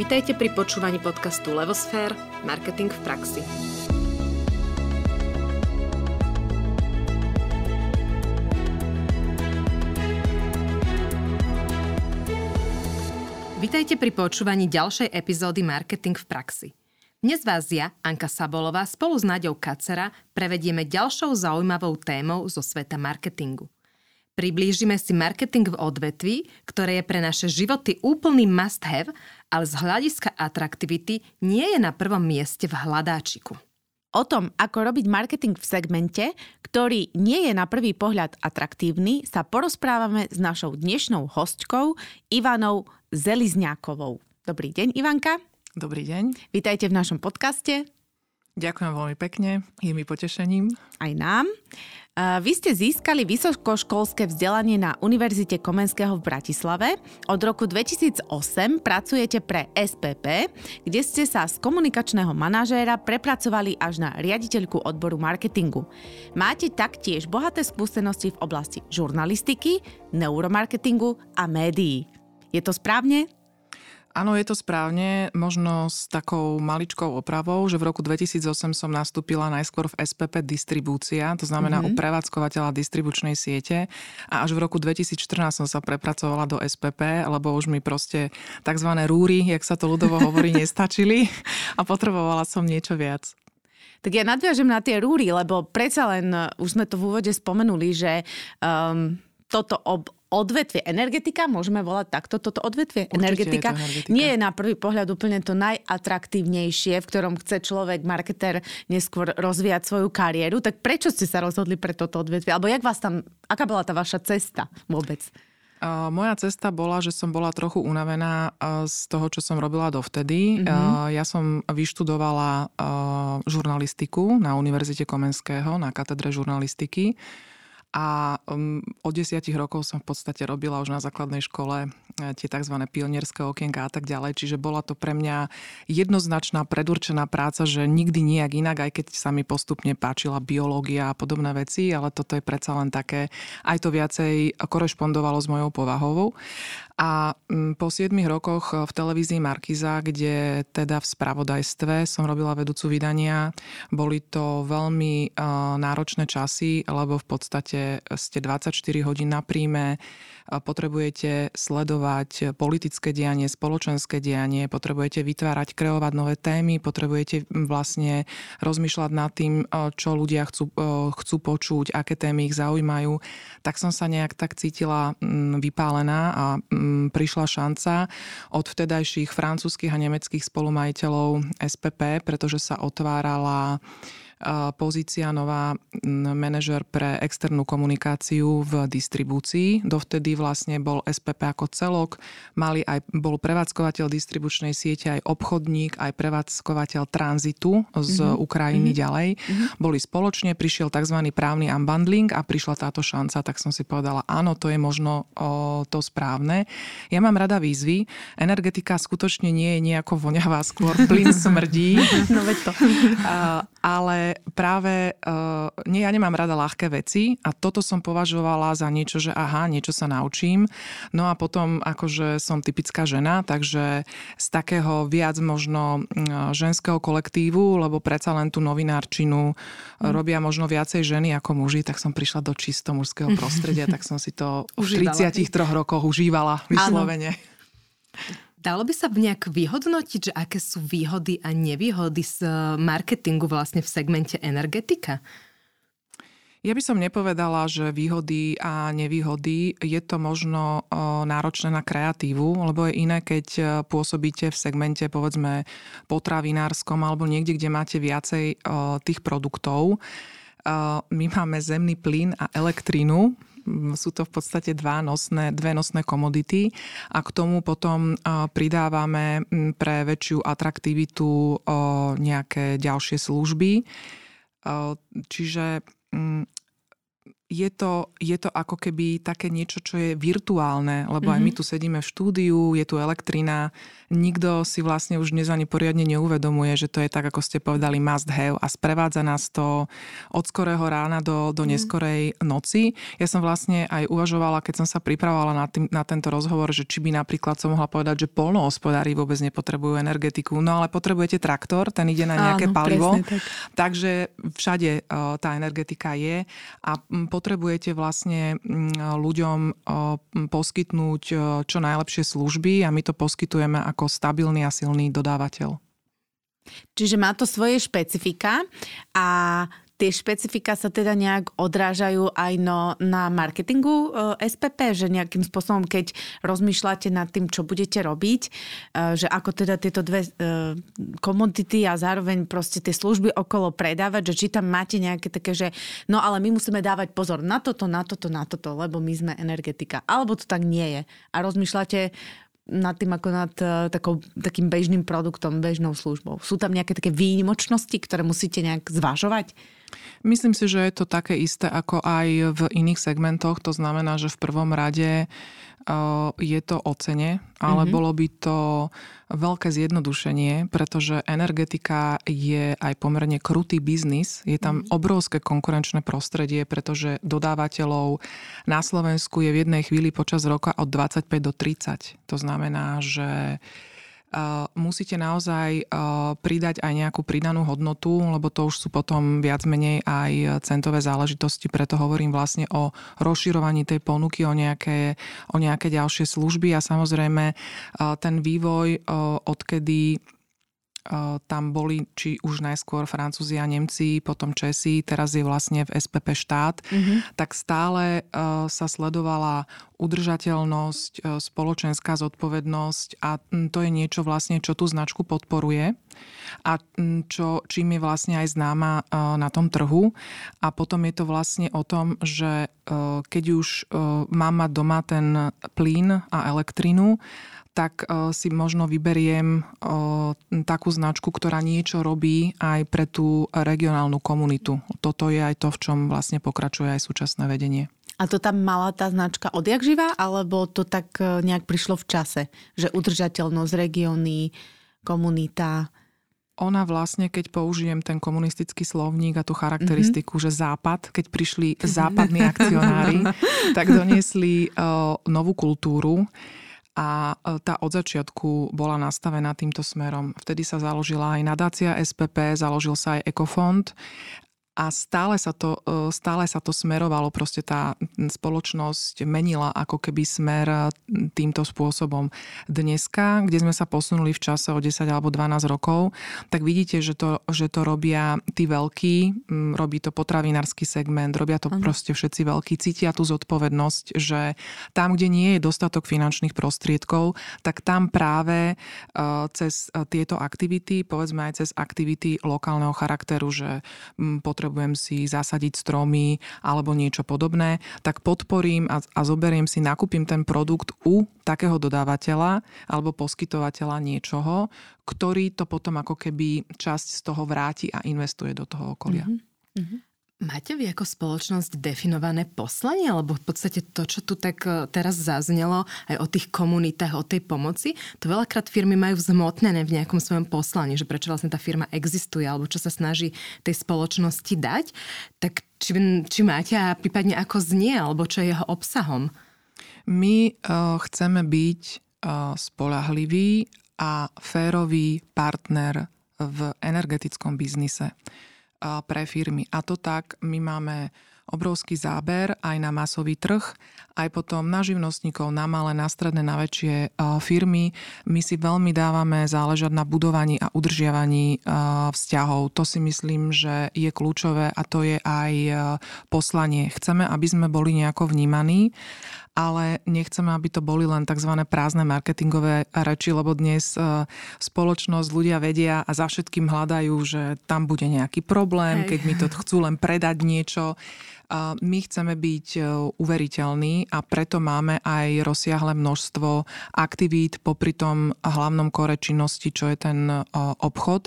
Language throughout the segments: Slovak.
Vitajte pri počúvaní podcastu Levosfér – Marketing v praxi. Vitajte pri počúvaní ďalšej epizódy Marketing v praxi. Dnes vás ja, Anka Sabolová, spolu s Naďou Kacera prevedieme ďalšou zaujímavou témou zo sveta marketingu – Priblížime si marketing v odvetví, ktoré je pre naše životy úplný must have, ale z hľadiska atraktivity nie je na prvom mieste v hľadáčiku. O tom, ako robiť marketing v segmente, ktorý nie je na prvý pohľad atraktívny, sa porozprávame s našou dnešnou hostkou Ivanou Zelizňákovou. Dobrý deň, Ivanka. Dobrý deň. Vítajte v našom podcaste. Ďakujem veľmi pekne, je mi potešením. Aj nám. Vy ste získali vysokoškolské vzdelanie na Univerzite Komenského v Bratislave. Od roku 2008 pracujete pre SPP, kde ste sa z komunikačného manažéra prepracovali až na riaditeľku odboru marketingu. Máte taktiež bohaté skúsenosti v oblasti žurnalistiky, neuromarketingu a médií. Je to správne? Áno, je to správne, možno s takou maličkou opravou, že v roku 2008 som nastúpila najskôr v SPP distribúcia, to znamená mm-hmm. u prevádzkovateľa distribučnej siete a až v roku 2014 som sa prepracovala do SPP, lebo už mi proste tzv. rúry, jak sa to ľudovo hovorí, nestačili a potrebovala som niečo viac. Tak ja nadviažem na tie rúry, lebo predsa len, už sme to v úvode spomenuli, že um, toto ob, odvetvie energetika, môžeme volať takto toto odvetvie energetika, je energetika, nie je na prvý pohľad úplne to najatraktívnejšie, v ktorom chce človek, marketer, neskôr rozvíjať svoju kariéru. Tak prečo ste sa rozhodli pre toto odvetvie? Alebo jak vás tam, aká bola tá vaša cesta vôbec? Moja cesta bola, že som bola trochu unavená z toho, čo som robila dovtedy. Mm-hmm. Ja som vyštudovala žurnalistiku na Univerzite Komenského, na katedre žurnalistiky a um, od desiatich rokov som v podstate robila už na základnej škole e, tie tzv. pionierské okienka a tak ďalej. Čiže bola to pre mňa jednoznačná predurčená práca, že nikdy nejak inak, aj keď sa mi postupne páčila biológia a podobné veci, ale toto je predsa len také, aj to viacej korešpondovalo s mojou povahovou. A mm, po 7 rokoch v televízii Markiza, kde teda v spravodajstve som robila vedúcu vydania, boli to veľmi náročné časy, lebo v podstate ste 24 hodín na príjme, potrebujete sledovať politické dianie, spoločenské dianie, potrebujete vytvárať, kreovať nové témy, potrebujete vlastne rozmýšľať nad tým, čo ľudia chcú, chcú počuť, aké témy ich zaujímajú. Tak som sa nejak tak cítila vypálená a prišla šanca od vtedajších francúzskych a nemeckých spolumajiteľov SPP, pretože sa otvárala pozícia nová manažer pre externú komunikáciu v distribúcii. Dovtedy vlastne bol SPP ako celok, mali aj, bol prevádzkovateľ distribučnej siete, aj obchodník, aj prevádzkovateľ tranzitu z mm-hmm. Ukrajiny mm-hmm. ďalej. Mm-hmm. Boli spoločne, prišiel tzv. právny unbundling a prišla táto šanca, tak som si povedala, áno, to je možno o, to správne. Ja mám rada výzvy. Energetika skutočne nie je nejako voňavá, skôr plyn smrdí. no veď to. A, ale práve uh, nie, ja nemám rada ľahké veci a toto som považovala za niečo, že aha, niečo sa naučím. No a potom akože som typická žena, takže z takého viac možno uh, ženského kolektívu, lebo predsa len tú novinárčinu mm. robia možno viacej ženy ako muži, tak som prišla do čisto mužského prostredia, tak som si to v 33 rokoch užívala vyslovene. Áno. Dalo by sa nejak vyhodnotiť, že aké sú výhody a nevýhody z eh, marketingu vlastne v segmente energetika? Ja by som nepovedala, že výhody a nevýhody je to možno eh, náročné na kreatívu, lebo je iné, keď eh, pôsobíte v segmente povedzme potravinárskom alebo niekde, kde máte viacej tých produktov. My máme zemný plyn a elektrínu, sú to v podstate dva nosné, dve nosné komodity a k tomu potom pridávame pre väčšiu atraktivitu nejaké ďalšie služby. Čiže je to, je to ako keby také niečo, čo je virtuálne, lebo mm-hmm. aj my mhm. tu sedíme v štúdiu, je tu elektrina, nikto si vlastne už dnes ani poriadne neuvedomuje, že to je tak, ako ste povedali, must have a sprevádza nás to od skorého rána do, do mm. neskorej noci. Ja som vlastne aj uvažovala, keď som sa pripravovala na, tým, na tento rozhovor, že či by napríklad som mohla povedať, že polnohospodári vôbec nepotrebujú energetiku, no ale potrebujete traktor, ten ide na nejaké Áno, palivo, tak. takže všade uh, tá energetika je a potrebujete vlastne mm, ľuďom poskytnúť čo najlepšie služby a my to poskytujeme ako stabilný a silný dodávateľ. Čiže má to svoje špecifika a tie špecifika sa teda nejak odrážajú aj no, na marketingu e, SPP, že nejakým spôsobom, keď rozmýšľate nad tým, čo budete robiť, e, že ako teda tieto dve e, komodity a zároveň proste tie služby okolo predávať, že či tam máte nejaké také, že no ale my musíme dávať pozor na toto, na toto, na toto, lebo my sme energetika. Alebo to tak nie je. A rozmýšľate nad tým ako nad takou, takým bežným produktom, bežnou službou. Sú tam nejaké také výnimočnosti, ktoré musíte nejak zvažovať? Myslím si, že je to také isté ako aj v iných segmentoch. To znamená, že v prvom rade je to o cene, ale mm-hmm. bolo by to veľké zjednodušenie, pretože energetika je aj pomerne krutý biznis. Je tam mm-hmm. obrovské konkurenčné prostredie, pretože dodávateľov na Slovensku je v jednej chvíli počas roka od 25 do 30. To znamená, že musíte naozaj pridať aj nejakú pridanú hodnotu, lebo to už sú potom viac menej aj centové záležitosti, preto hovorím vlastne o rozširovaní tej ponuky, o nejaké, o nejaké ďalšie služby. A samozrejme ten vývoj, odkedy tam boli či už najskôr Francúzi a Nemci, potom Česi, teraz je vlastne v SPP štát, mm-hmm. tak stále sa sledovala udržateľnosť, spoločenská zodpovednosť a to je niečo vlastne, čo tú značku podporuje a čo, čím je vlastne aj známa na tom trhu. A potom je to vlastne o tom, že keď už mám mať doma ten plyn a elektrinu, tak e, si možno vyberiem e, takú značku, ktorá niečo robí aj pre tú regionálnu komunitu. Toto je aj to, v čom vlastne pokračuje aj súčasné vedenie. A to tam mala tá značka odjak živá, alebo to tak e, nejak prišlo v čase? Že udržateľnosť, regióny, komunita... Ona vlastne, keď použijem ten komunistický slovník a tú charakteristiku, mm-hmm. že západ, keď prišli západní akcionári, tak doniesli uh, novú kultúru a e, tá od začiatku bola nastavená týmto smerom. Vtedy sa založila aj nadácia SPP, založil sa aj Ekofond a stále sa, to, e, stále sa to smerovalo, proste tá spoločnosť menila ako keby smer e, týmto spôsobom. Dneska, kde sme sa posunuli v čase o 10 alebo 12 rokov, tak vidíte, že to, že to robia tí veľkí, robí to potravinársky segment, robia to uh-huh. proste všetci veľkí, cítia tú zodpovednosť, že tam, kde nie je dostatok finančných prostriedkov, tak tam práve e, cez tieto aktivity, povedzme aj cez aktivity lokálneho charakteru, že potrebujú potrebujem si zasadiť stromy alebo niečo podobné, tak podporím a, a zoberiem si, nakúpim ten produkt u takého dodávateľa alebo poskytovateľa niečoho, ktorý to potom ako keby časť z toho vráti a investuje do toho okolia. Mm-hmm. Máte vy ako spoločnosť definované poslanie? Alebo v podstate to, čo tu tak e, teraz zaznelo aj o tých komunitách, o tej pomoci, to veľakrát firmy majú vzmotnené v nejakom svojom poslaní, že prečo vlastne tá firma existuje alebo čo sa snaží tej spoločnosti dať. Tak či, či máte a prípadne ako znie, alebo čo je jeho obsahom? My uh, chceme byť uh, spolahlivý a férový partner v energetickom biznise pre firmy. A to tak, my máme obrovský záber aj na masový trh, aj potom na živnostníkov, na malé, na stredné, na väčšie firmy. My si veľmi dávame záležať na budovaní a udržiavaní vzťahov. To si myslím, že je kľúčové a to je aj poslanie. Chceme, aby sme boli nejako vnímaní ale nechceme, aby to boli len tzv. prázdne marketingové reči, lebo dnes spoločnosť ľudia vedia a za všetkým hľadajú, že tam bude nejaký problém, Hej. keď mi to chcú len predať niečo. My chceme byť uveriteľní a preto máme aj rozsiahle množstvo aktivít popri tom hlavnom kore činnosti, čo je ten obchod,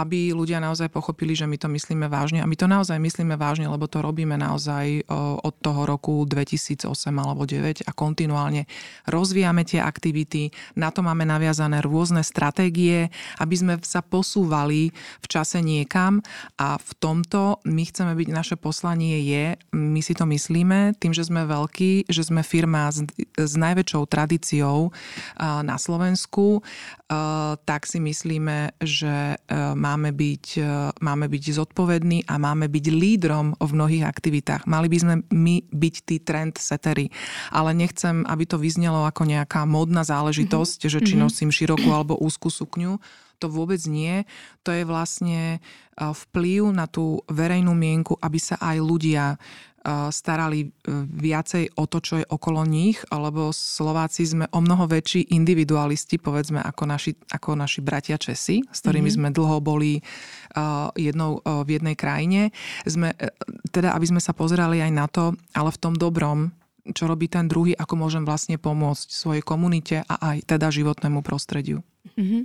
aby ľudia naozaj pochopili, že my to myslíme vážne. A my to naozaj myslíme vážne, lebo to robíme naozaj od toho roku 2008 alebo 2009 a kontinuálne rozvíjame tie aktivity. Na to máme naviazané rôzne stratégie, aby sme sa posúvali v čase niekam a v tomto my chceme byť, naše poslanie je, my si to myslíme, tým, že sme veľkí, že sme firma s, s najväčšou tradíciou na Slovensku, tak si myslíme, že máme byť, máme byť zodpovední a máme byť lídrom v mnohých aktivitách. Mali by sme my byť tí trend setery. Ale nechcem, aby to vyznelo ako nejaká modná záležitosť, mm-hmm. že či mhm. nosím širokú alebo úzkú sukňu to vôbec nie. To je vlastne vplyv na tú verejnú mienku, aby sa aj ľudia starali e, viacej o to, čo je okolo nich, lebo Slováci sme o mnoho väčší individualisti, povedzme, ako naši, ako naši bratia Česi, s ktorými mm-hmm. sme dlho boli jednou v jednej krajine. Sme, e, teda, aby sme sa pozerali aj na to, ale v tom dobrom, čo robí ten druhý, ako môžem vlastne pomôcť svojej komunite a aj teda životnému prostrediu. Mm-hmm.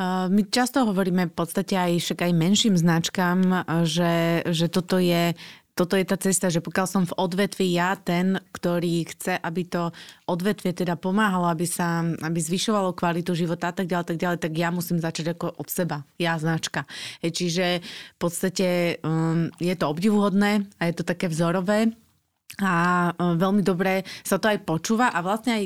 My často hovoríme v podstate aj, však aj menším značkám, že, že toto je toto je tá cesta, že pokiaľ som v odvetvi ja ten, ktorý chce, aby to odvetvie teda pomáhalo, aby sa aby zvyšovalo kvalitu života a tak ďalej, tak ďalej, tak ja musím začať ako od seba, ja značka. Čiže v podstate um, je to obdivuhodné a je to také vzorové a um, veľmi dobre sa to aj počúva a vlastne aj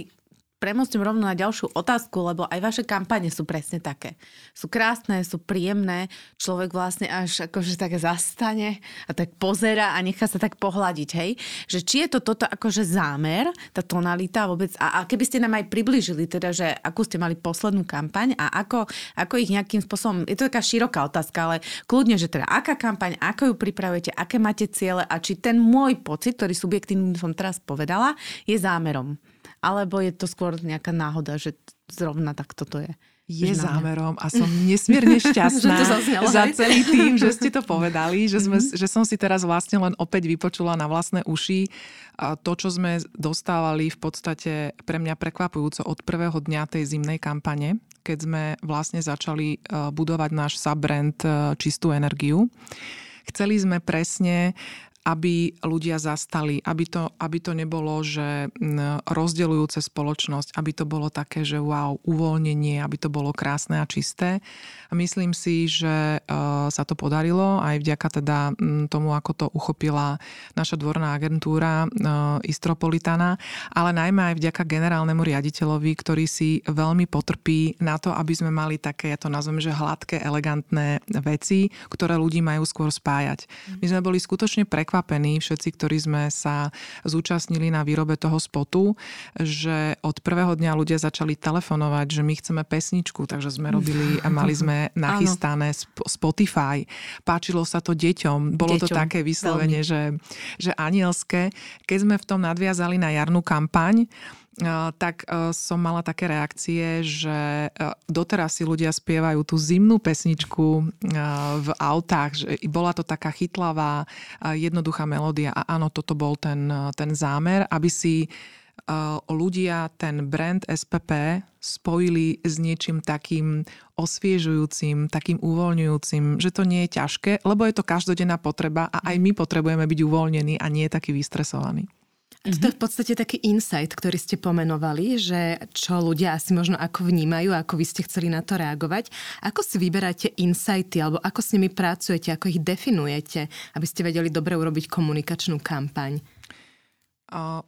premostím rovno na ďalšiu otázku, lebo aj vaše kampane sú presne také. Sú krásne, sú príjemné, človek vlastne až akože tak zastane a tak pozera a nechá sa tak pohľadiť, hej? Že či je to toto akože zámer, tá tonalita vôbec, a, a keby ste nám aj približili, teda, že akú ste mali poslednú kampaň a ako, ako ich nejakým spôsobom, je to taká široká otázka, ale kľudne, že teda aká kampaň, ako ju pripravujete, aké máte ciele a či ten môj pocit, ktorý subjektívny som teraz povedala, je zámerom alebo je to skôr nejaká náhoda, že zrovna tak toto je? je zámerom a som nesmierne šťastná za celý tým, že ste to povedali, že, sme, mm-hmm. že som si teraz vlastne len opäť vypočula na vlastné uši to, čo sme dostávali v podstate pre mňa prekvapujúco od prvého dňa tej zimnej kampane, keď sme vlastne začali e, budovať náš subbrand e, Čistú energiu. Chceli sme presne aby ľudia zastali, aby to, aby to nebolo, že rozdeľujúce spoločnosť, aby to bolo také, že wow, uvoľnenie, aby to bolo krásne a čisté. Myslím si, že e, sa to podarilo aj vďaka teda tomu, ako to uchopila naša dvorná agentúra e, Istropolitana, ale najmä aj vďaka generálnemu riaditeľovi, ktorý si veľmi potrpí na to, aby sme mali také, ja to nazvem, že hladké, elegantné veci, ktoré ľudí majú skôr spájať. My sme boli skutočne prekvapení prekvapení všetci, ktorí sme sa zúčastnili na výrobe toho spotu, že od prvého dňa ľudia začali telefonovať, že my chceme pesničku, takže sme robili a mali sme nachystané Spotify. Páčilo sa to deťom. Bolo deťom, to také vyslovene, že, že anielské. Keď sme v tom nadviazali na jarnú kampaň, tak som mala také reakcie, že doteraz si ľudia spievajú tú zimnú pesničku v autách, že bola to taká chytlavá, jednoduchá melódia a áno, toto bol ten, ten zámer, aby si ľudia ten brand SPP spojili s niečím takým osviežujúcim, takým uvoľňujúcim, že to nie je ťažké, lebo je to každodenná potreba a aj my potrebujeme byť uvoľnení a nie taký vystresovaný. A to je v podstate taký insight, ktorý ste pomenovali, že čo ľudia asi možno ako vnímajú, ako vy ste chceli na to reagovať. Ako si vyberáte insighty, alebo ako s nimi pracujete, ako ich definujete, aby ste vedeli dobre urobiť komunikačnú kampaň?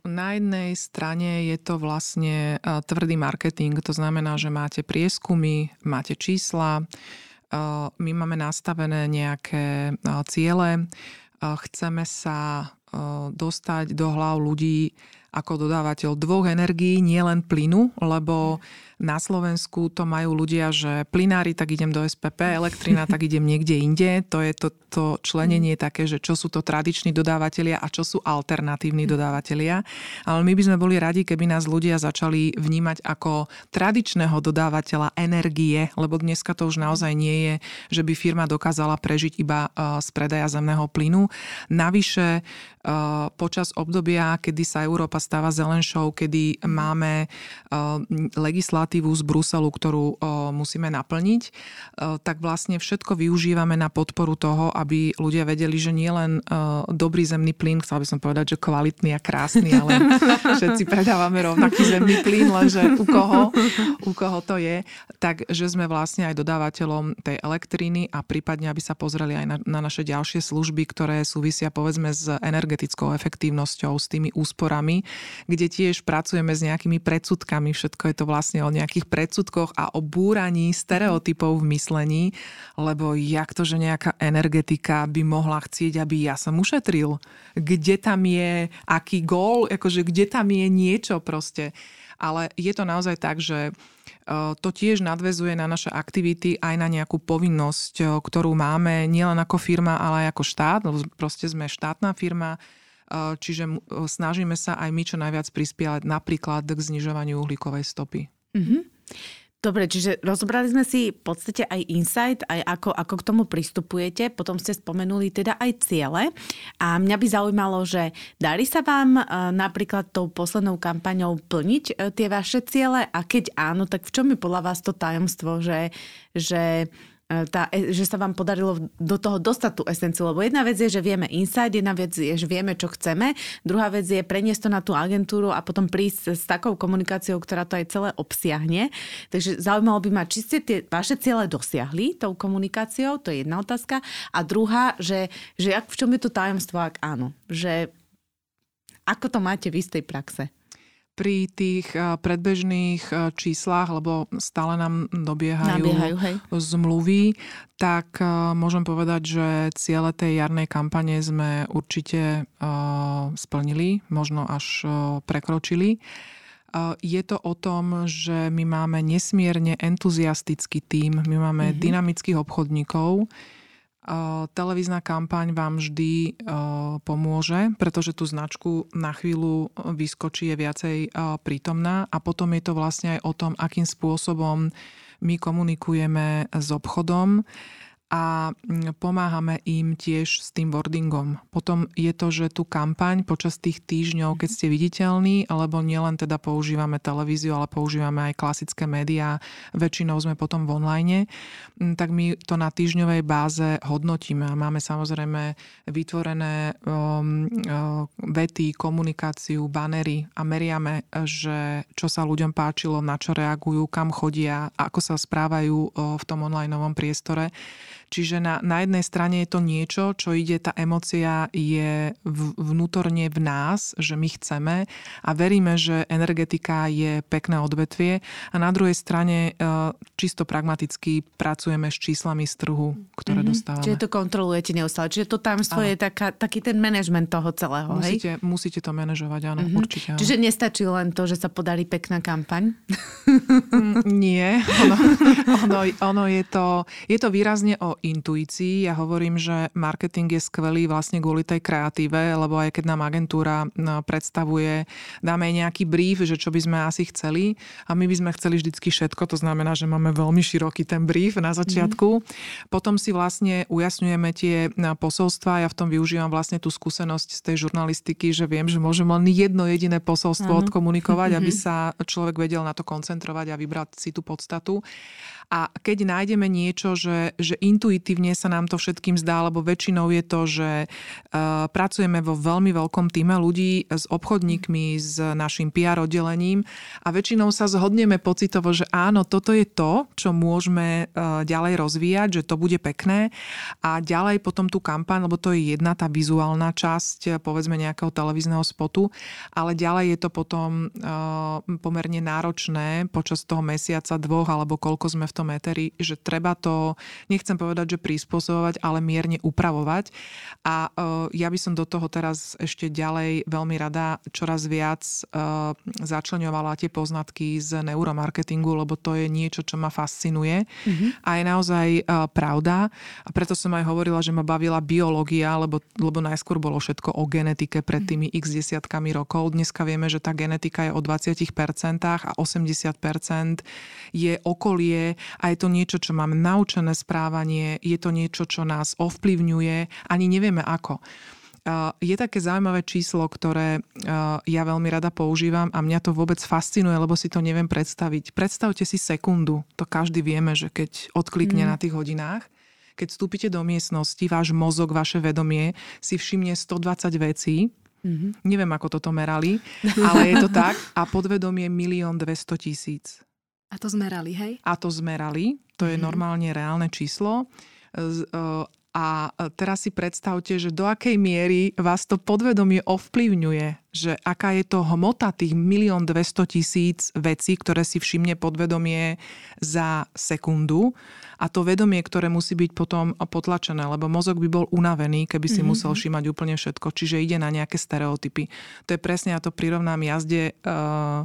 Na jednej strane je to vlastne tvrdý marketing, to znamená, že máte prieskumy, máte čísla, my máme nastavené nejaké ciele, chceme sa dostať do hlav ľudí ako dodávateľ dvoch energií, nielen plynu, lebo na Slovensku to majú ľudia, že plinári, tak idem do SPP, elektrina, tak idem niekde inde. To je to, to členenie také, že čo sú to tradiční dodávateľia a čo sú alternatívni dodávateľia. Ale my by sme boli radi, keby nás ľudia začali vnímať ako tradičného dodávateľa energie, lebo dneska to už naozaj nie je, že by firma dokázala prežiť iba e, z predaja zemného plynu. Navyše počas obdobia, kedy sa Európa stáva zelenšou, kedy máme legislatívu z Bruselu, ktorú musíme naplniť, tak vlastne všetko využívame na podporu toho, aby ľudia vedeli, že nie len dobrý zemný plyn, chcela by som povedať, že kvalitný a krásny, ale všetci predávame rovnaký zemný plyn, lenže u koho, u koho to je, takže sme vlastne aj dodávateľom tej elektriny a prípadne, aby sa pozreli aj na, na naše ďalšie služby, ktoré súvisia povedzme s energetickou efektívnosťou, s tými úsporami, kde tiež pracujeme s nejakými predsudkami. Všetko je to vlastne o nejakých predsudkoch a o búraní stereotypov v myslení, lebo jak to, že nejaká energetika by mohla chcieť, aby ja som ušetril? Kde tam je aký gól? Akože kde tam je niečo proste? Ale je to naozaj tak, že to tiež nadvezuje na naše aktivity aj na nejakú povinnosť, ktorú máme nielen ako firma, ale aj ako štát, proste sme štátna firma, čiže snažíme sa aj my čo najviac prispievať napríklad k znižovaniu uhlíkovej stopy. Mm-hmm. Dobre, čiže rozobrali sme si v podstate aj insight, aj ako, ako k tomu pristupujete. Potom ste spomenuli teda aj ciele. A mňa by zaujímalo, že darí sa vám e, napríklad tou poslednou kampaňou plniť e, tie vaše ciele? A keď áno, tak v čom je podľa vás to tajomstvo, že, že tá, e, že sa vám podarilo do toho dostať tú esenciu. Lebo jedna vec je, že vieme insight, jedna vec je, že vieme, čo chceme, druhá vec je preniesť to na tú agentúru a potom prísť s takou komunikáciou, ktorá to aj celé obsiahne. Takže zaujímalo by ma, či ste tie vaše ciele dosiahli tou komunikáciou, to je jedna otázka. A druhá, že, že ak, v čom je to tajomstvo, ak áno. Že ako to máte v istej praxe? Pri tých predbežných číslach, lebo stále nám dobiehajú, Nabiehajú, hej. zmluvy, tak môžem povedať, že ciele tej jarnej kampane sme určite splnili, možno až prekročili. Je to o tom, že my máme nesmierne entuziastický tím, my máme mm-hmm. dynamických obchodníkov, televízna kampaň vám vždy pomôže, pretože tú značku na chvíľu vyskočí, je viacej prítomná. A potom je to vlastne aj o tom, akým spôsobom my komunikujeme s obchodom a mm, pomáhame im tiež s tým wordingom. Potom je to, že tú kampaň počas tých týždňov, keď ste viditeľní, alebo nielen teda používame televíziu, ale používame aj klasické médiá, väčšinou sme potom v online, mm, tak my to na týždňovej báze hodnotíme. Máme samozrejme vytvorené um, um, vety, komunikáciu, banery a meriame, že čo sa ľuďom páčilo, na čo reagujú, kam chodia, ako sa správajú v tom online priestore. Čiže na, na jednej strane je to niečo, čo ide, tá emocia je vnútorne v nás, že my chceme a veríme, že energetika je pekné odvetvie a na druhej strane e, čisto pragmaticky pracujeme s číslami z trhu, ktoré mm-hmm. dostávame. Čiže to kontrolujete neustále. Čiže to tamstvo je taká, taký ten manažment toho celého, musíte, hej? Musíte to manažovať, áno, mm-hmm. určite. Áno. Čiže nestačí len to, že sa podarí pekná kampaň? Nie, ono, ono, ono je, to, je to výrazne o intuícii. Ja hovorím, že marketing je skvelý vlastne kvôli tej kreatíve, lebo aj keď nám agentúra no, predstavuje, dáme nejaký brief, že čo by sme asi chceli a my by sme chceli vždycky všetko, to znamená, že máme veľmi široký ten brief na začiatku. Mm. Potom si vlastne ujasňujeme tie no, posolstva, ja v tom využívam vlastne tú skúsenosť z tej žurnalistiky, že viem, že môžem len jedno jediné posolstvo mm. odkomunikovať, mm-hmm. aby sa človek vedel na to koncentrovať a vybrať si tú podstatu. A keď nájdeme niečo, že, že intuitívne sa nám to všetkým zdá, lebo väčšinou je to, že uh, pracujeme vo veľmi veľkom týme ľudí s obchodníkmi, s našim PR oddelením a väčšinou sa zhodneme pocitovo, že áno, toto je to, čo môžeme uh, ďalej rozvíjať, že to bude pekné. A ďalej potom tú kampaň, lebo to je jedna tá vizuálna časť, povedzme nejakého televízneho spotu, ale ďalej je to potom pomerne náročné počas toho mesiaca, dvoch alebo koľko sme v tom éteri, že treba to, nechcem povedať, povedať, že prispôsobovať, ale mierne upravovať. A uh, ja by som do toho teraz ešte ďalej veľmi rada čoraz viac uh, začlenovala tie poznatky z neuromarketingu, lebo to je niečo, čo ma fascinuje mm-hmm. a je naozaj uh, pravda. A preto som aj hovorila, že ma bavila biológia, lebo, lebo najskôr bolo všetko o genetike pred mhm. tými x desiatkami rokov. Dneska vieme, že tá genetika je o 20% a 80% je okolie a je to niečo, čo máme naučené správanie, je to niečo, čo nás ovplyvňuje, ani nevieme ako. Je také zaujímavé číslo, ktoré ja veľmi rada používam a mňa to vôbec fascinuje, lebo si to neviem predstaviť. Predstavte si sekundu, to každý vieme, že keď odklikne mm. na tých hodinách, keď vstúpite do miestnosti, váš mozog, vaše vedomie si všimne 120 vecí, Mm-hmm. Neviem, ako toto merali, ale je to tak. A podvedomie 1 200 tisíc. A to zmerali, hej? A to zmerali. To je mm-hmm. normálne reálne číslo. E, a teraz si predstavte, že do akej miery vás to podvedomie ovplyvňuje, že aká je to hmota tých milión 200 tisíc vecí, ktoré si všimne podvedomie za sekundu a to vedomie, ktoré musí byť potom potlačené, lebo mozog by bol unavený, keby si mm-hmm. musel všímať úplne všetko, čiže ide na nejaké stereotypy. To je presne, ja to prirovnám jazde uh,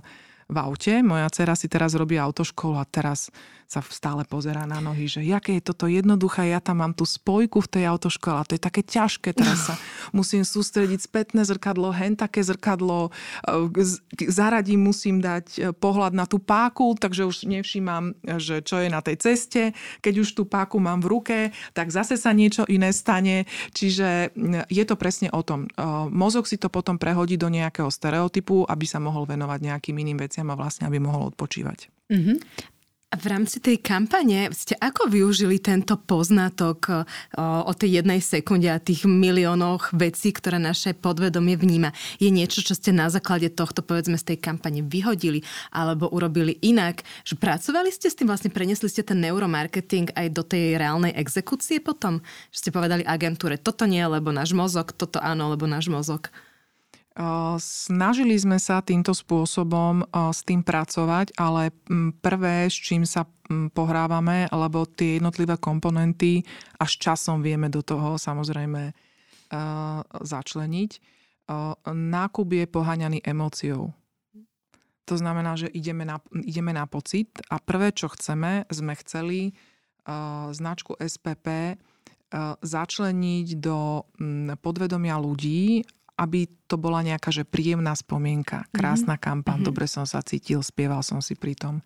v aute. Moja dcera si teraz robí autoškolu a teraz sa stále pozerá na nohy, že jaké je toto jednoduché, ja tam mám tú spojku v tej autoškole a to je také ťažké, teraz sa musím sústrediť spätné zrkadlo, hen také zrkadlo, e, zaradím, musím dať e, pohľad na tú páku, takže už nevšímam, že čo je na tej ceste. Keď už tú páku mám v ruke, tak zase sa niečo iné stane. Čiže je to presne o tom. E, mozog si to potom prehodí do nejakého stereotypu, aby sa mohol venovať nejakým iným veciam a vlastne aby mohol odpočívať. Mm-hmm. V rámci tej kampane ste ako využili tento poznatok o, o tej jednej sekunde a tých miliónoch vecí, ktoré naše podvedomie vníma? Je niečo, čo ste na základe tohto, povedzme, z tej kampane vyhodili alebo urobili inak? Že pracovali ste s tým, vlastne prenesli ste ten neuromarketing aj do tej reálnej exekúcie potom? Že ste povedali agentúre, toto nie, lebo náš mozog, toto áno, lebo náš mozog. Snažili sme sa týmto spôsobom s tým pracovať, ale prvé, s čím sa pohrávame, lebo tie jednotlivé komponenty až časom vieme do toho samozrejme začleniť. Nákup je poháňaný emóciou. To znamená, že ideme na, ideme na pocit a prvé, čo chceme, sme chceli značku SPP začleniť do podvedomia ľudí aby to bola nejaká že príjemná spomienka, krásna mm-hmm. kampaň, mm-hmm. dobre som sa cítil, spieval som si pri tom.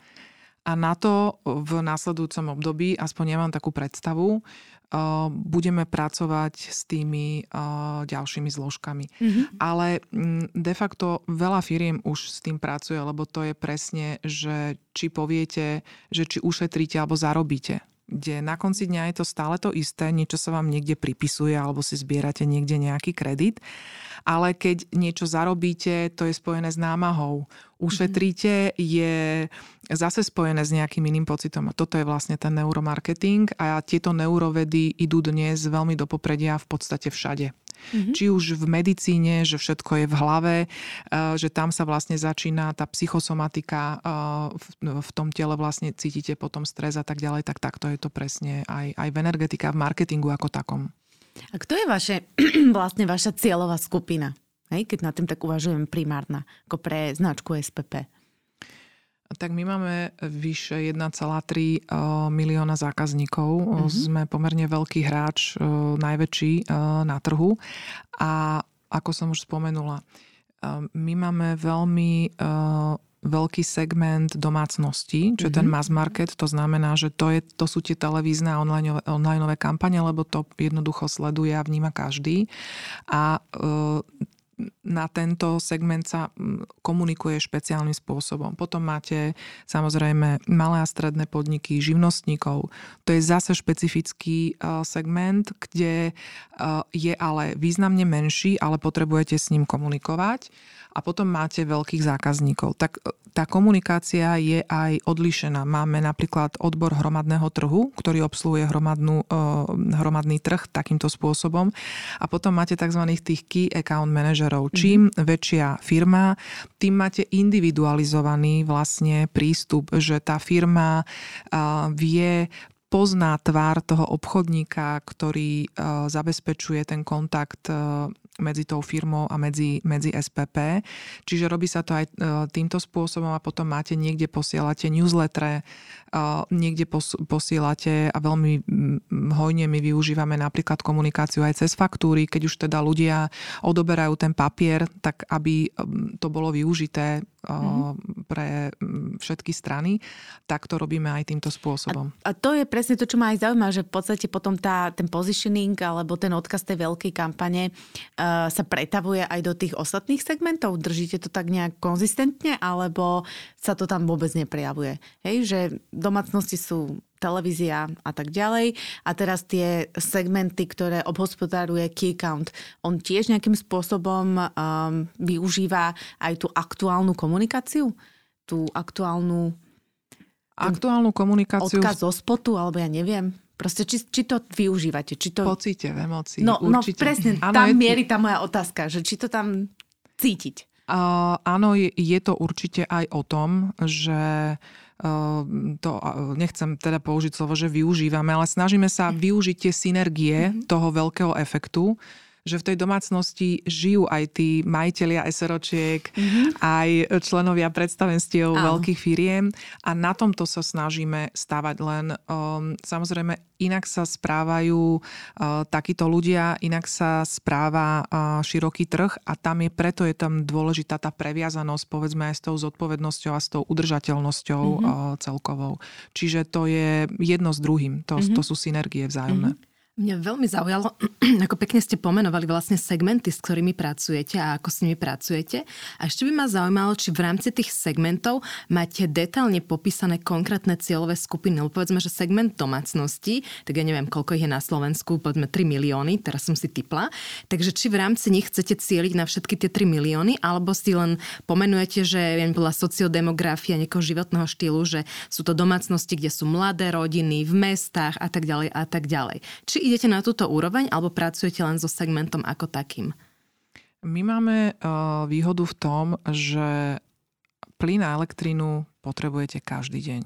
A na to v následujúcom období, aspoň ja mám takú predstavu, uh, budeme pracovať s tými uh, ďalšími zložkami. Mm-hmm. Ale mm, de facto veľa firiem už s tým pracuje, lebo to je presne, že či poviete, že či ušetríte alebo zarobíte kde na konci dňa je to stále to isté, niečo sa vám niekde pripisuje alebo si zbierate niekde nejaký kredit, ale keď niečo zarobíte, to je spojené s námahou. Ušetríte je zase spojené s nejakým iným pocitom. A toto je vlastne ten neuromarketing a tieto neurovedy idú dnes veľmi do popredia v podstate všade. Mm-hmm. Či už v medicíne, že všetko je v hlave, eh, že tam sa vlastne začína tá psychosomatika eh, v tom tele vlastne cítite potom stres a tak ďalej, tak takto je to presne aj, aj v energetike a v marketingu ako takom. A kto je vaše, vlastne vaša cieľová skupina? Hej, keď na tým tak uvažujem primárna, ako pre značku SPP. Tak my máme vyše 1,3 eh, milióna zákazníkov. Mm-hmm. Sme pomerne veľký hráč, eh, najväčší eh, na trhu. A ako som už spomenula, my máme veľmi veľký segment domácností, čo je mm-hmm. ten mhm. mass market, to znamená, že to, je, to sú tie televízne a online, kampane, lebo to jednoducho sleduje a vníma každý. A na tento segment sa komunikuje špeciálnym spôsobom. Potom máte samozrejme malé a stredné podniky, živnostníkov. To je zase špecifický e, segment, kde e, je ale významne menší, ale potrebujete s ním komunikovať a potom máte veľkých zákazníkov. Tak e, tá komunikácia je aj odlišená. Máme napríklad odbor hromadného trhu, ktorý obsluhuje hromadnú, hromadný trh takýmto spôsobom a potom máte tzv. tých key account manažerov. Mm-hmm. Čím väčšia firma, tým máte individualizovaný vlastne prístup, že tá firma vie pozná tvár toho obchodníka, ktorý zabezpečuje ten kontakt medzi tou firmou a medzi, medzi SPP. Čiže robí sa to aj týmto spôsobom a potom máte niekde posielate newsletter, niekde pos, posielate a veľmi hojne my využívame napríklad komunikáciu aj cez faktúry, keď už teda ľudia odoberajú ten papier, tak aby to bolo využité mm-hmm. pre všetky strany, tak to robíme aj týmto spôsobom. A, a to je presne to, čo ma aj zaujíma, že v podstate potom tá, ten positioning alebo ten odkaz tej veľkej kampane uh, sa pretavuje aj do tých ostatných segmentov? Držíte to tak nejak konzistentne alebo sa to tam vôbec neprejavuje? Hej, že domácnosti sú televízia a tak ďalej. A teraz tie segmenty, ktoré obhospodáruje Key Account, on tiež nejakým spôsobom um, využíva aj tú aktuálnu komunikáciu? Tú aktuálnu... Aktuálnu komunikáciu... Odkaz zo spotu, alebo ja neviem. Proste, či, či to využívate? Či to... Pocite, v emócii. No, no presne, ano, tam je... mierí tá moja otázka, že či to tam cítiť. Uh, áno, je, je to určite aj o tom, že Ehm, to nechcem teda použiť slovo, že využívame, ale snažíme sa mhm. využiť tie synergie mm-hmm. toho veľkého efektu, že v tej domácnosti žijú aj tí majiteľia SROčiek, mm-hmm. aj členovia predstavenstiev Áno. veľkých firiem a na tomto sa snažíme stavať len. Um, samozrejme, inak sa správajú uh, takíto ľudia, inak sa správa uh, široký trh a tam je preto je tam dôležitá tá previazanosť povedzme aj s tou zodpovednosťou a s tou udržateľnosťou mm-hmm. uh, celkovou. Čiže to je jedno s druhým. To, mm-hmm. to sú synergie vzájomné. Mm-hmm. Mňa veľmi zaujalo, ako pekne ste pomenovali vlastne segmenty, s ktorými pracujete a ako s nimi pracujete. A ešte by ma zaujímalo, či v rámci tých segmentov máte detálne popísané konkrétne cieľové skupiny. Lebo povedzme, že segment domácnosti, tak ja neviem, koľko ich je na Slovensku, povedzme 3 milióny, teraz som si typla. Takže či v rámci nich chcete cieliť na všetky tie 3 milióny, alebo si len pomenujete, že ja bola sociodemografia nejakého životného štýlu, že sú to domácnosti, kde sú mladé rodiny, v mestách a tak ďalej a tak ďalej. Či idete na túto úroveň alebo pracujete len so segmentom ako takým? My máme uh, výhodu v tom, že plyn a elektrínu potrebujete každý deň.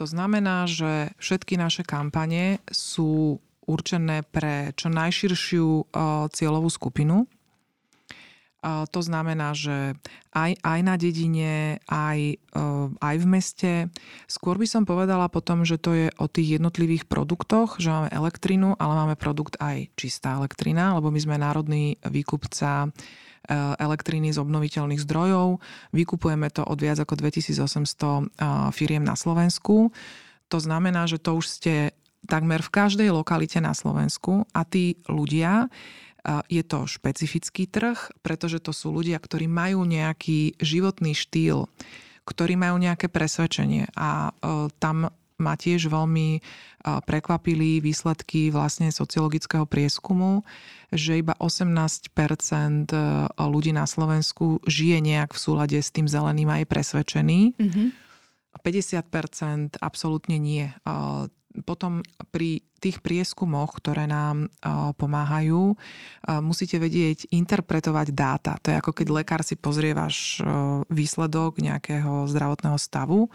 To znamená, že všetky naše kampane sú určené pre čo najširšiu uh, cieľovú skupinu. To znamená, že aj, aj na dedine, aj, e, aj v meste. Skôr by som povedala potom, že to je o tých jednotlivých produktoch, že máme elektrinu, ale máme produkt aj čistá elektrina, lebo my sme národný výkupca e, elektriny z obnoviteľných zdrojov. Vykupujeme to od viac ako 2800 e, firiem na Slovensku. To znamená, že to už ste takmer v každej lokalite na Slovensku a tí ľudia je to špecifický trh, pretože to sú ľudia, ktorí majú nejaký životný štýl, ktorí majú nejaké presvedčenie a e, tam ma tiež veľmi e, prekvapili výsledky vlastne sociologického prieskumu, že iba 18% e, ľudí na Slovensku žije nejak v súlade s tým zeleným a je presvedčený. Mm-hmm. 50% absolútne nie potom pri tých prieskumoch, ktoré nám pomáhajú, musíte vedieť interpretovať dáta. To je ako keď lekár si pozrie váš výsledok nejakého zdravotného stavu